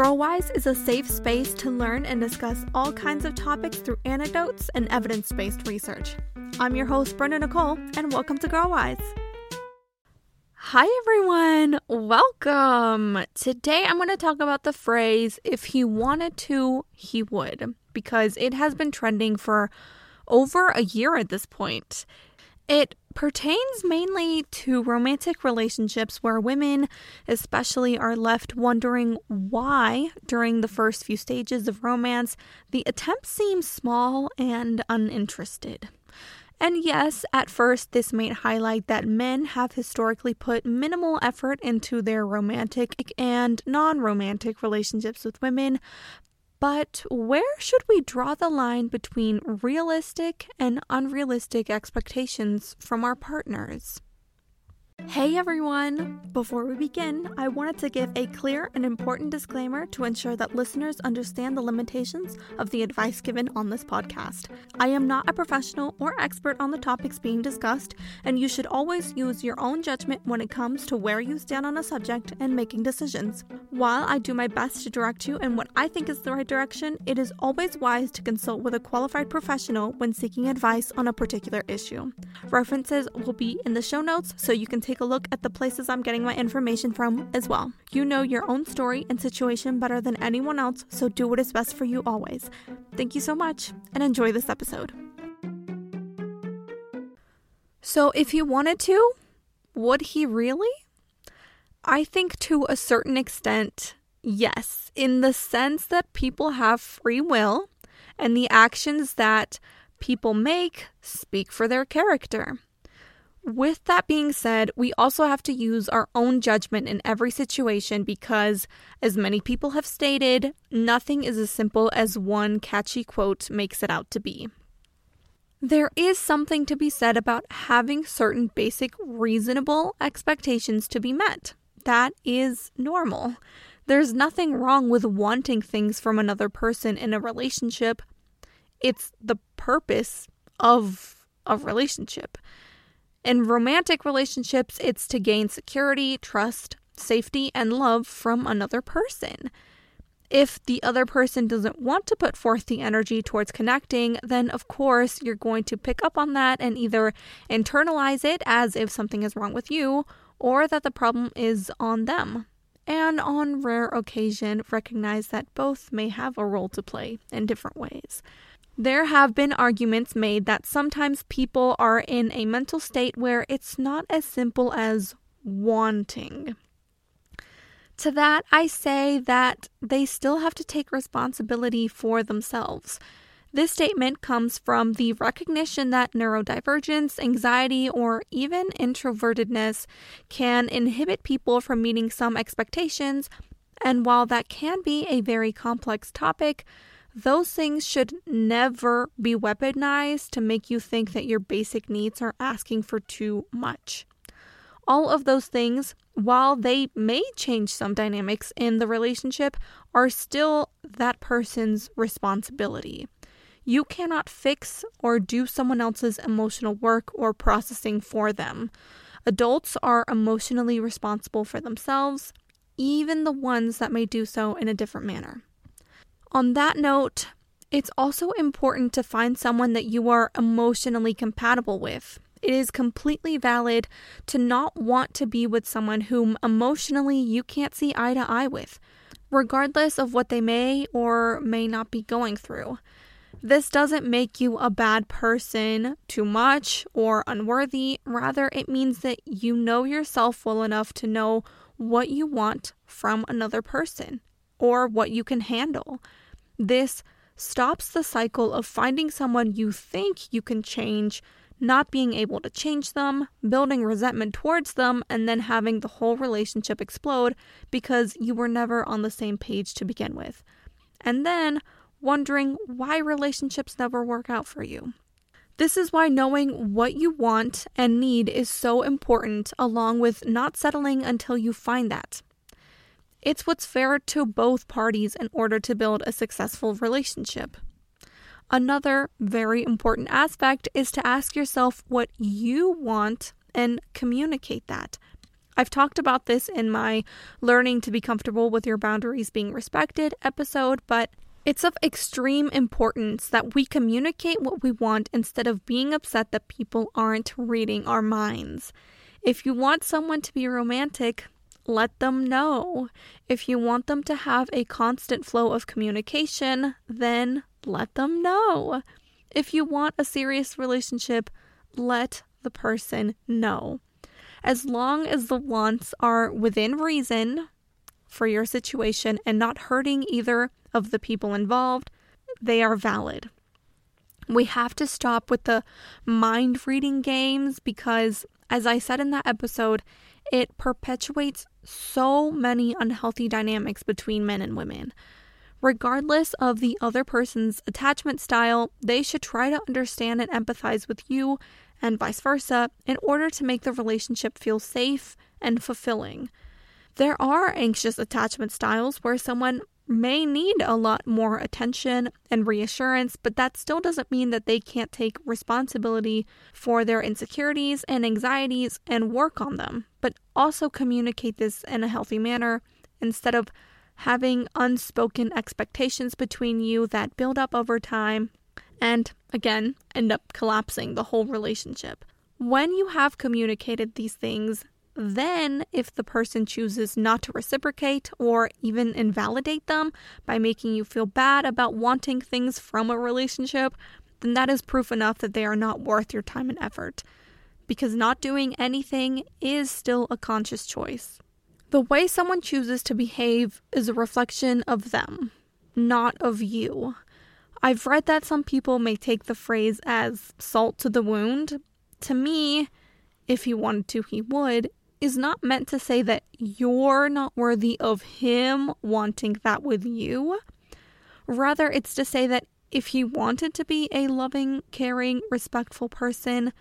Girlwise is a safe space to learn and discuss all kinds of topics through anecdotes and evidence based research. I'm your host, Brenda Nicole, and welcome to Girlwise. Hi, everyone. Welcome. Today, I'm going to talk about the phrase, if he wanted to, he would, because it has been trending for over a year at this point. It pertains mainly to romantic relationships where women, especially, are left wondering why, during the first few stages of romance, the attempt seems small and uninterested. And yes, at first, this may highlight that men have historically put minimal effort into their romantic and non romantic relationships with women, but where should we draw the line between realistic and unrealistic expectations from our partners? Hey everyone! Before we begin, I wanted to give a clear and important disclaimer to ensure that listeners understand the limitations of the advice given on this podcast. I am not a professional or expert on the topics being discussed, and you should always use your own judgment when it comes to where you stand on a subject and making decisions. While I do my best to direct you in what I think is the right direction, it is always wise to consult with a qualified professional when seeking advice on a particular issue. References will be in the show notes so you can take a look at the places I'm getting my information from as well. You know your own story and situation better than anyone else, so do what is best for you always. Thank you so much and enjoy this episode. So, if he wanted to, would he really? I think to a certain extent, yes, in the sense that people have free will and the actions that people make speak for their character. With that being said, we also have to use our own judgment in every situation because, as many people have stated, nothing is as simple as one catchy quote makes it out to be. There is something to be said about having certain basic reasonable expectations to be met. That is normal. There's nothing wrong with wanting things from another person in a relationship. It's the purpose of a relationship. In romantic relationships, it's to gain security, trust, safety, and love from another person. If the other person doesn't want to put forth the energy towards connecting, then of course you're going to pick up on that and either internalize it as if something is wrong with you or that the problem is on them. And on rare occasion, recognize that both may have a role to play in different ways. There have been arguments made that sometimes people are in a mental state where it's not as simple as wanting. To that, I say that they still have to take responsibility for themselves. This statement comes from the recognition that neurodivergence, anxiety, or even introvertedness can inhibit people from meeting some expectations. And while that can be a very complex topic, those things should never be weaponized to make you think that your basic needs are asking for too much. All of those things, while they may change some dynamics in the relationship, are still that person's responsibility. You cannot fix or do someone else's emotional work or processing for them. Adults are emotionally responsible for themselves, even the ones that may do so in a different manner. On that note, it's also important to find someone that you are emotionally compatible with. It is completely valid to not want to be with someone whom emotionally you can't see eye to eye with, regardless of what they may or may not be going through. This doesn't make you a bad person, too much, or unworthy. Rather, it means that you know yourself well enough to know what you want from another person or what you can handle. This stops the cycle of finding someone you think you can change, not being able to change them, building resentment towards them, and then having the whole relationship explode because you were never on the same page to begin with. And then wondering why relationships never work out for you. This is why knowing what you want and need is so important, along with not settling until you find that. It's what's fair to both parties in order to build a successful relationship. Another very important aspect is to ask yourself what you want and communicate that. I've talked about this in my Learning to be Comfortable with Your Boundaries Being Respected episode, but it's of extreme importance that we communicate what we want instead of being upset that people aren't reading our minds. If you want someone to be romantic, let them know. If you want them to have a constant flow of communication, then let them know. If you want a serious relationship, let the person know. As long as the wants are within reason for your situation and not hurting either of the people involved, they are valid. We have to stop with the mind reading games because, as I said in that episode, it perpetuates so many unhealthy dynamics between men and women. Regardless of the other person's attachment style, they should try to understand and empathize with you and vice versa in order to make the relationship feel safe and fulfilling. There are anxious attachment styles where someone may need a lot more attention and reassurance, but that still doesn't mean that they can't take responsibility for their insecurities and anxieties and work on them, but also communicate this in a healthy manner instead of having unspoken expectations between you that build up over time and, again, end up collapsing the whole relationship. When you have communicated these things, then, if the person chooses not to reciprocate or even invalidate them by making you feel bad about wanting things from a relationship, then that is proof enough that they are not worth your time and effort. Because not doing anything is still a conscious choice. The way someone chooses to behave is a reflection of them, not of you. I've read that some people may take the phrase as salt to the wound. To me, if he wanted to, he would is not meant to say that you're not worthy of him wanting that with you. Rather, it's to say that if he wanted to be a loving, caring, respectful person,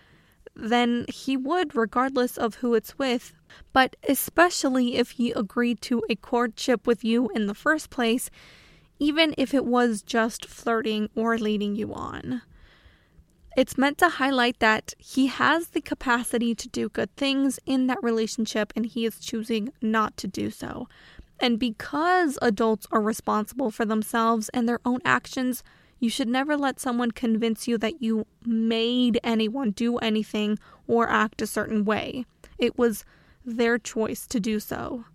then he would, regardless of who it's with. But especially if he agreed to a courtship with you in the first place, even if it was just flirting or leading you on. It's meant to highlight that he has the capacity to do good things in that relationship and he is choosing not to do so. And because adults are responsible for themselves and their own actions, you should never let someone convince you that you made anyone do anything or act a certain way. It was their choice to do so.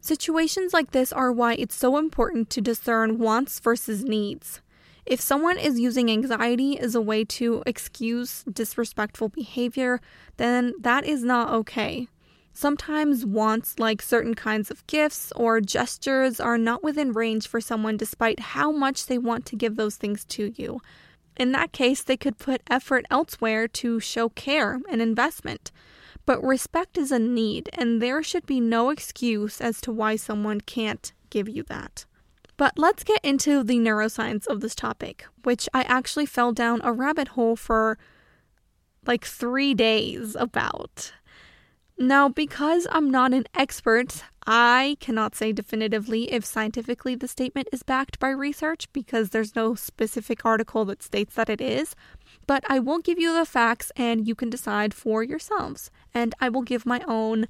Situations like this are why it's so important to discern wants versus needs. If someone is using anxiety as a way to excuse disrespectful behavior, then that is not okay. Sometimes wants like certain kinds of gifts or gestures are not within range for someone despite how much they want to give those things to you. In that case, they could put effort elsewhere to show care and investment. But respect is a need, and there should be no excuse as to why someone can't give you that. But let's get into the neuroscience of this topic, which I actually fell down a rabbit hole for like three days about. Now, because I'm not an expert, I cannot say definitively if scientifically the statement is backed by research because there's no specific article that states that it is. But I will give you the facts and you can decide for yourselves. And I will give my own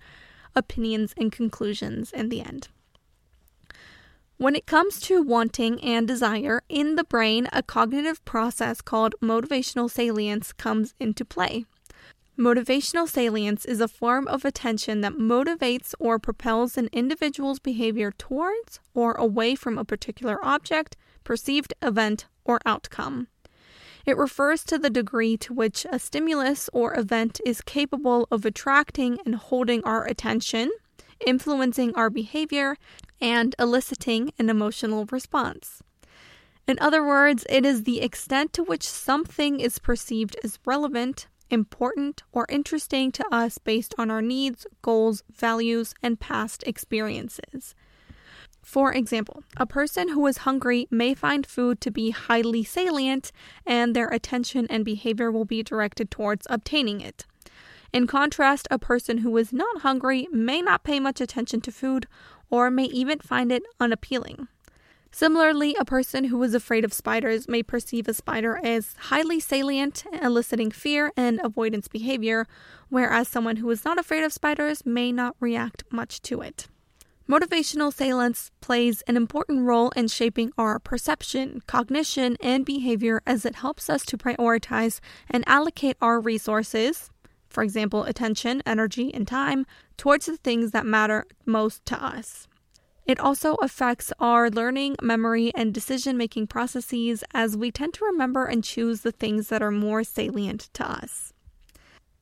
opinions and conclusions in the end. When it comes to wanting and desire in the brain, a cognitive process called motivational salience comes into play. Motivational salience is a form of attention that motivates or propels an individual's behavior towards or away from a particular object, perceived event, or outcome. It refers to the degree to which a stimulus or event is capable of attracting and holding our attention, influencing our behavior, and eliciting an emotional response. In other words, it is the extent to which something is perceived as relevant, important, or interesting to us based on our needs, goals, values, and past experiences. For example, a person who is hungry may find food to be highly salient, and their attention and behavior will be directed towards obtaining it. In contrast, a person who is not hungry may not pay much attention to food or may even find it unappealing. Similarly, a person who is afraid of spiders may perceive a spider as highly salient, eliciting fear and avoidance behavior, whereas someone who is not afraid of spiders may not react much to it. Motivational salience plays an important role in shaping our perception, cognition, and behavior as it helps us to prioritize and allocate our resources, for example, attention, energy, and time, towards the things that matter most to us. It also affects our learning, memory, and decision making processes as we tend to remember and choose the things that are more salient to us.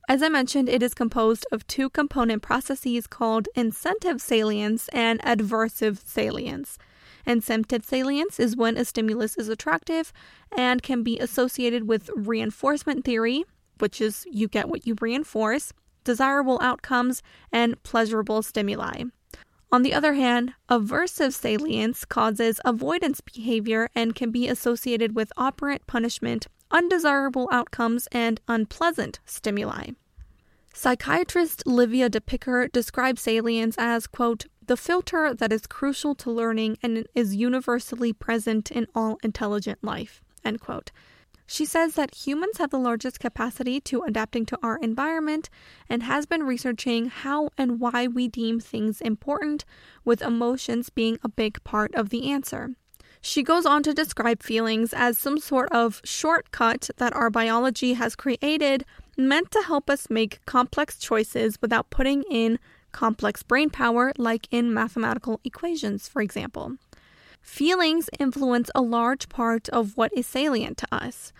As I mentioned, it is composed of two component processes called incentive salience and adversive salience. Incentive salience is when a stimulus is attractive and can be associated with reinforcement theory, which is you get what you reinforce, desirable outcomes, and pleasurable stimuli. On the other hand, aversive salience causes avoidance behavior and can be associated with operant punishment, undesirable outcomes, and unpleasant stimuli. Psychiatrist Livia de Picker describes salience as, quote, the filter that is crucial to learning and is universally present in all intelligent life, end quote. She says that humans have the largest capacity to adapting to our environment and has been researching how and why we deem things important, with emotions being a big part of the answer. She goes on to describe feelings as some sort of shortcut that our biology has created, meant to help us make complex choices without putting in complex brain power, like in mathematical equations, for example. Feelings influence a large part of what is salient to us.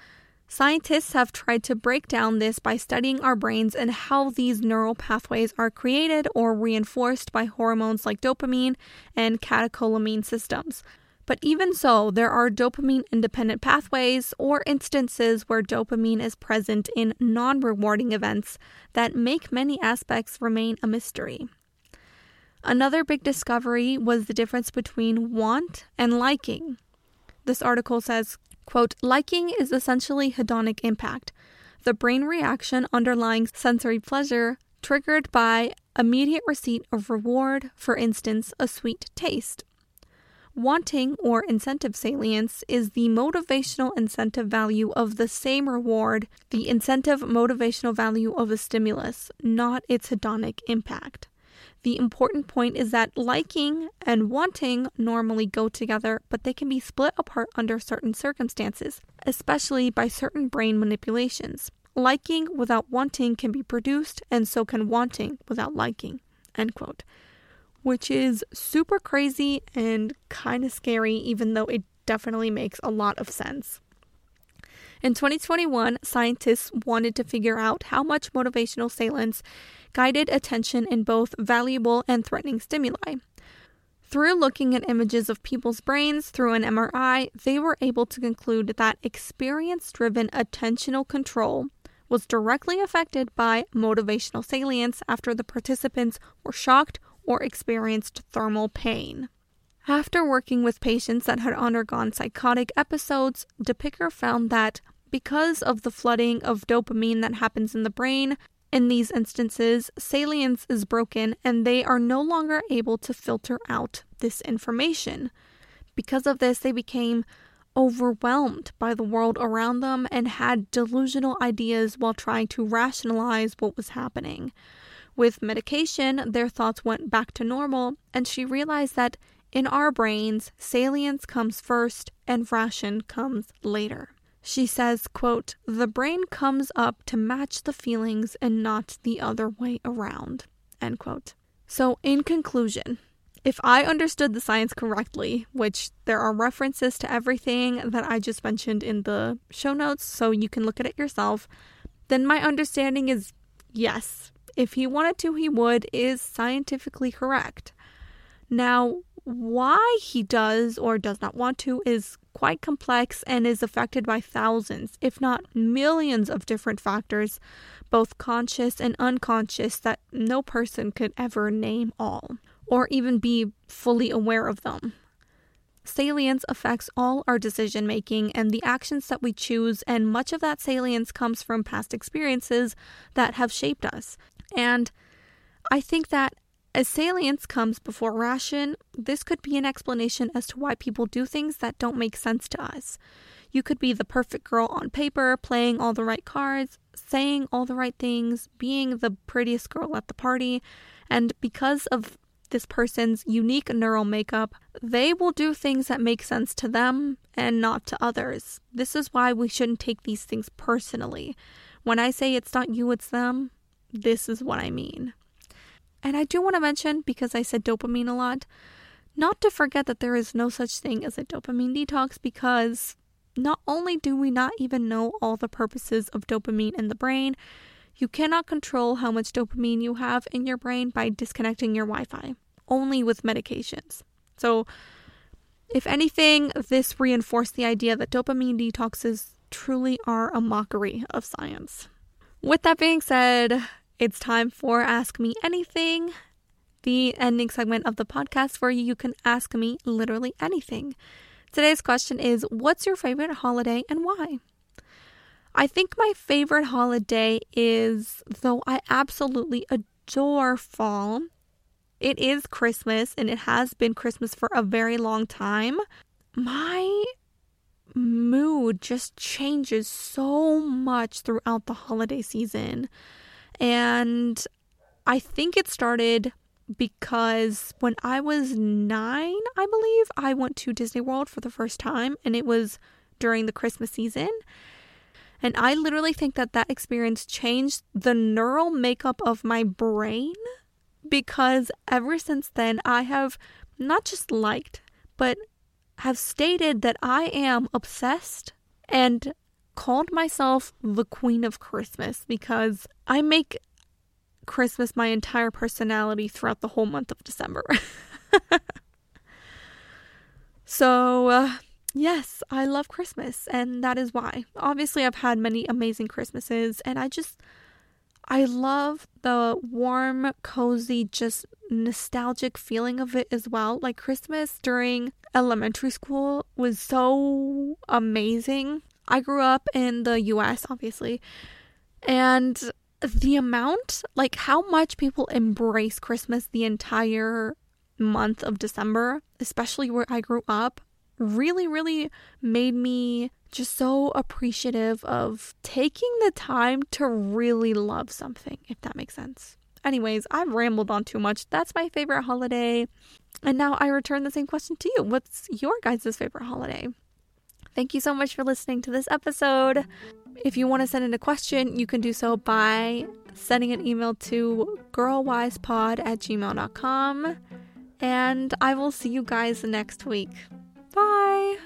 Scientists have tried to break down this by studying our brains and how these neural pathways are created or reinforced by hormones like dopamine and catecholamine systems. But even so, there are dopamine independent pathways or instances where dopamine is present in non rewarding events that make many aspects remain a mystery. Another big discovery was the difference between want and liking. This article says, quote, liking is essentially hedonic impact, the brain reaction underlying sensory pleasure triggered by immediate receipt of reward, for instance, a sweet taste. Wanting or incentive salience is the motivational incentive value of the same reward, the incentive motivational value of a stimulus, not its hedonic impact. The important point is that liking and wanting normally go together, but they can be split apart under certain circumstances, especially by certain brain manipulations. Liking without wanting can be produced, and so can wanting without liking. End quote. Which is super crazy and kind of scary, even though it definitely makes a lot of sense. In 2021, scientists wanted to figure out how much motivational salience guided attention in both valuable and threatening stimuli. Through looking at images of people's brains through an MRI, they were able to conclude that experience driven attentional control was directly affected by motivational salience after the participants were shocked or experienced thermal pain. After working with patients that had undergone psychotic episodes, de Picker found that because of the flooding of dopamine that happens in the brain, in these instances, salience is broken and they are no longer able to filter out this information. Because of this, they became overwhelmed by the world around them and had delusional ideas while trying to rationalize what was happening. With medication, their thoughts went back to normal, and she realized that in our brains, salience comes first and ration comes later. She says, quote, the brain comes up to match the feelings and not the other way around, end quote. So, in conclusion, if I understood the science correctly, which there are references to everything that I just mentioned in the show notes, so you can look at it yourself, then my understanding is yes, if he wanted to, he would, is scientifically correct. Now, why he does or does not want to is quite complex and is affected by thousands, if not millions, of different factors, both conscious and unconscious, that no person could ever name all or even be fully aware of them. Salience affects all our decision making and the actions that we choose, and much of that salience comes from past experiences that have shaped us. And I think that As salience comes before ration, this could be an explanation as to why people do things that don't make sense to us. You could be the perfect girl on paper, playing all the right cards, saying all the right things, being the prettiest girl at the party, and because of this person's unique neural makeup, they will do things that make sense to them and not to others. This is why we shouldn't take these things personally. When I say it's not you, it's them, this is what I mean. And I do want to mention, because I said dopamine a lot, not to forget that there is no such thing as a dopamine detox because not only do we not even know all the purposes of dopamine in the brain, you cannot control how much dopamine you have in your brain by disconnecting your Wi Fi, only with medications. So, if anything, this reinforced the idea that dopamine detoxes truly are a mockery of science. With that being said, it's time for Ask Me Anything, the ending segment of the podcast where you can ask me literally anything. Today's question is What's your favorite holiday and why? I think my favorite holiday is, though I absolutely adore fall, it is Christmas and it has been Christmas for a very long time. My mood just changes so much throughout the holiday season. And I think it started because when I was nine, I believe, I went to Disney World for the first time and it was during the Christmas season. And I literally think that that experience changed the neural makeup of my brain because ever since then, I have not just liked, but have stated that I am obsessed and called myself the Queen of Christmas because I make Christmas my entire personality throughout the whole month of December. so, uh, Yes, I love Christmas, and that is why. Obviously, I've had many amazing Christmases, and I just, I love the warm, cozy, just nostalgic feeling of it as well. Like Christmas during elementary school was so amazing. I grew up in the US, obviously, and the amount, like how much people embrace Christmas the entire month of December, especially where I grew up, really, really made me just so appreciative of taking the time to really love something, if that makes sense. Anyways, I've rambled on too much. That's my favorite holiday. And now I return the same question to you. What's your guys' favorite holiday? Thank you so much for listening to this episode. If you want to send in a question, you can do so by sending an email to girlwisepod at gmail.com. And I will see you guys next week. Bye.